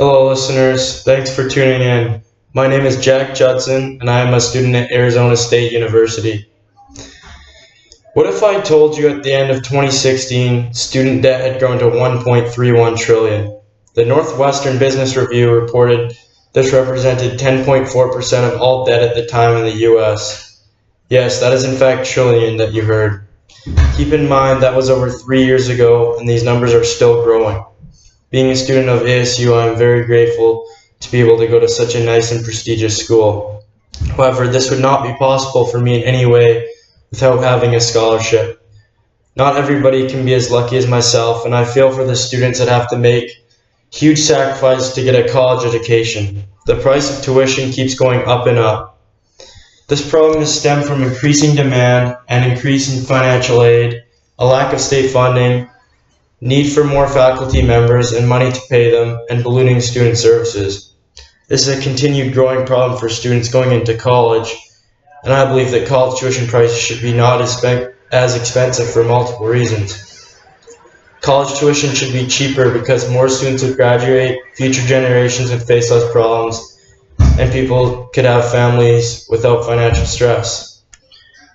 Hello, listeners. Thanks for tuning in. My name is Jack Judson, and I am a student at Arizona State University. What if I told you at the end of 2016 student debt had grown to 1.31 trillion? The Northwestern Business Review reported this represented 10.4% of all debt at the time in the US. Yes, that is in fact trillion that you heard. Keep in mind that was over three years ago, and these numbers are still growing. Being a student of ASU, I am very grateful to be able to go to such a nice and prestigious school. However, this would not be possible for me in any way without having a scholarship. Not everybody can be as lucky as myself, and I feel for the students that have to make huge sacrifices to get a college education. The price of tuition keeps going up and up. This problem is stemmed from increasing demand and increase in financial aid, a lack of state funding, need for more faculty members and money to pay them, and ballooning student services. This is a continued growing problem for students going into college, and I believe that college tuition prices should be not as expensive for multiple reasons. College tuition should be cheaper because more students would graduate, future generations would face less problems, and people could have families without financial stress.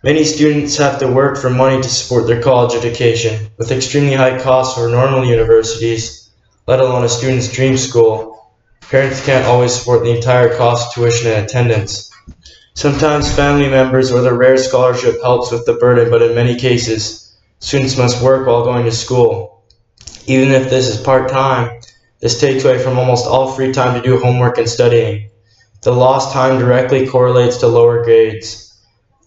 Many students have to work for money to support their college education, with extremely high costs for normal universities, let alone a student's dream school. Parents can't always support the entire cost of tuition and attendance. Sometimes family members or the rare scholarship helps with the burden, but in many cases, students must work while going to school. Even if this is part-time, this takes away from almost all free time to do homework and studying. The lost time directly correlates to lower grades.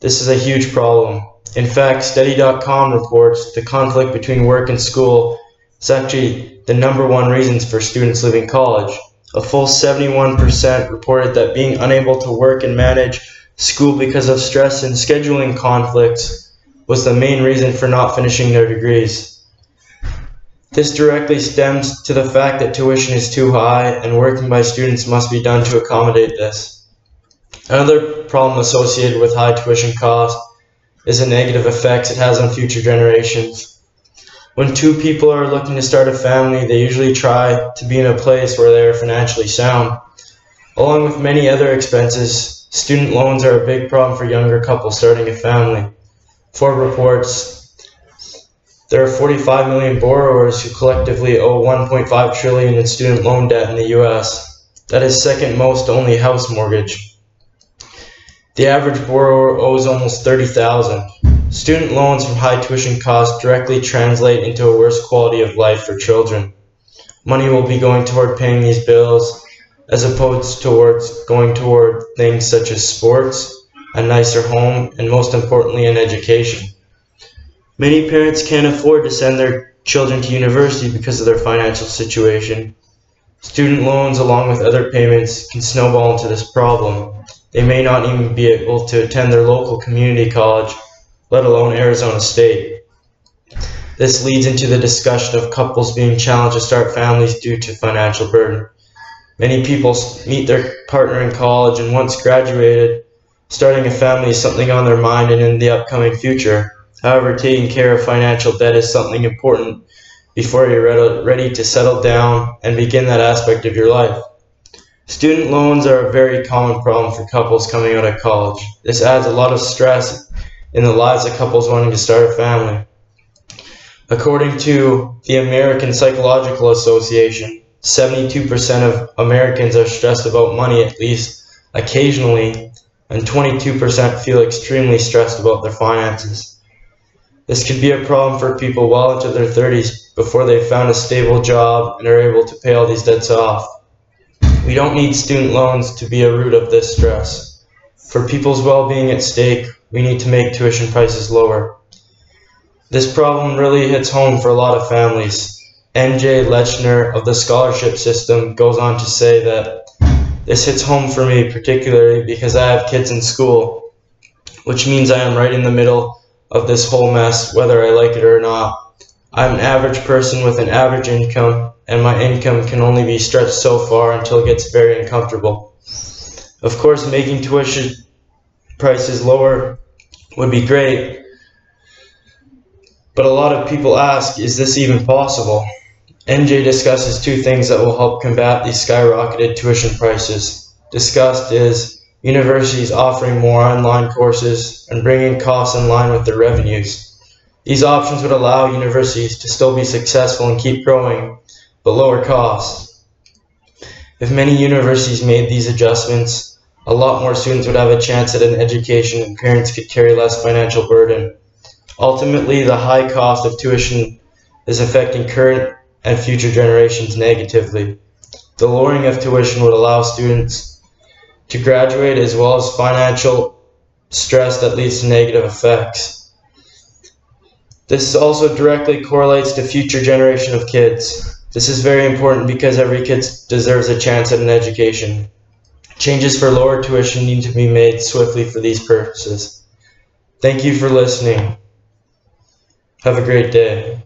This is a huge problem. In fact, Study.com reports the conflict between work and school is actually the number one reasons for students leaving college. A full 71% reported that being unable to work and manage school because of stress and scheduling conflicts was the main reason for not finishing their degrees. This directly stems to the fact that tuition is too high and working by students must be done to accommodate this. Another problem associated with high tuition costs is the negative effects it has on future generations. When two people are looking to start a family, they usually try to be in a place where they are financially sound. Along with many other expenses, student loans are a big problem for younger couples starting a family. Forbes reports there are 45 million borrowers who collectively owe 1.5 trillion in student loan debt in the US. That is second most to only house mortgage. The average borrower owes almost 30,000. Student loans from high tuition costs directly translate into a worse quality of life for children. Money will be going toward paying these bills as opposed towards going toward things such as sports, a nicer home, and most importantly, an education. Many parents can't afford to send their children to university because of their financial situation. Student loans, along with other payments, can snowball into this problem. They may not even be able to attend their local community college, let alone Arizona State. This leads into the discussion of couples being challenged to start families due to financial burden. Many people meet their partner in college and once graduated, starting a family is something on their mind and in the upcoming future. However, taking care of financial debt is something important before you're ready to settle down and begin that aspect of your life. Student loans are a very common problem for couples coming out of college. This adds a lot of stress in the lives of couples wanting to start a family. According to the American Psychological Association, 72% of Americans are stressed about money at least occasionally, and 22% feel extremely stressed about their finances. This could be a problem for people well into their 30s before they've found a stable job and are able to pay all these debts off. We don't need student loans to be a root of this stress. For people's well-being at stake, we need to make tuition prices lower. This problem really hits home for a lot of families. NJ Lechner of the scholarship system goes on to say that this hits home for me particularly because I have kids in school, which means I am right in the middle of this whole mess, whether I like it or not. I'm an average person with an average income, and my income can only be stretched so far until it gets very uncomfortable. Of course, making tuition prices lower would be great, but a lot of people ask, is this even possible? NJ discusses two things that will help combat these skyrocketed tuition prices. Discussed is universities offering more online courses and bringing costs in line with their revenues. These options would allow universities to still be successful and keep growing, but lower costs. If many universities made these adjustments, a lot more students would have a chance at an education and parents could carry less financial burden. Ultimately, the high cost of tuition is affecting current and future generations negatively. The lowering of tuition would allow students to graduate as well as financial stress that leads to negative effects. This also directly correlates to future generation of kids. This is very important because every kid deserves a chance at an education. Changes for lower tuition need to be made swiftly for these purposes. Thank you for listening. Have a great day.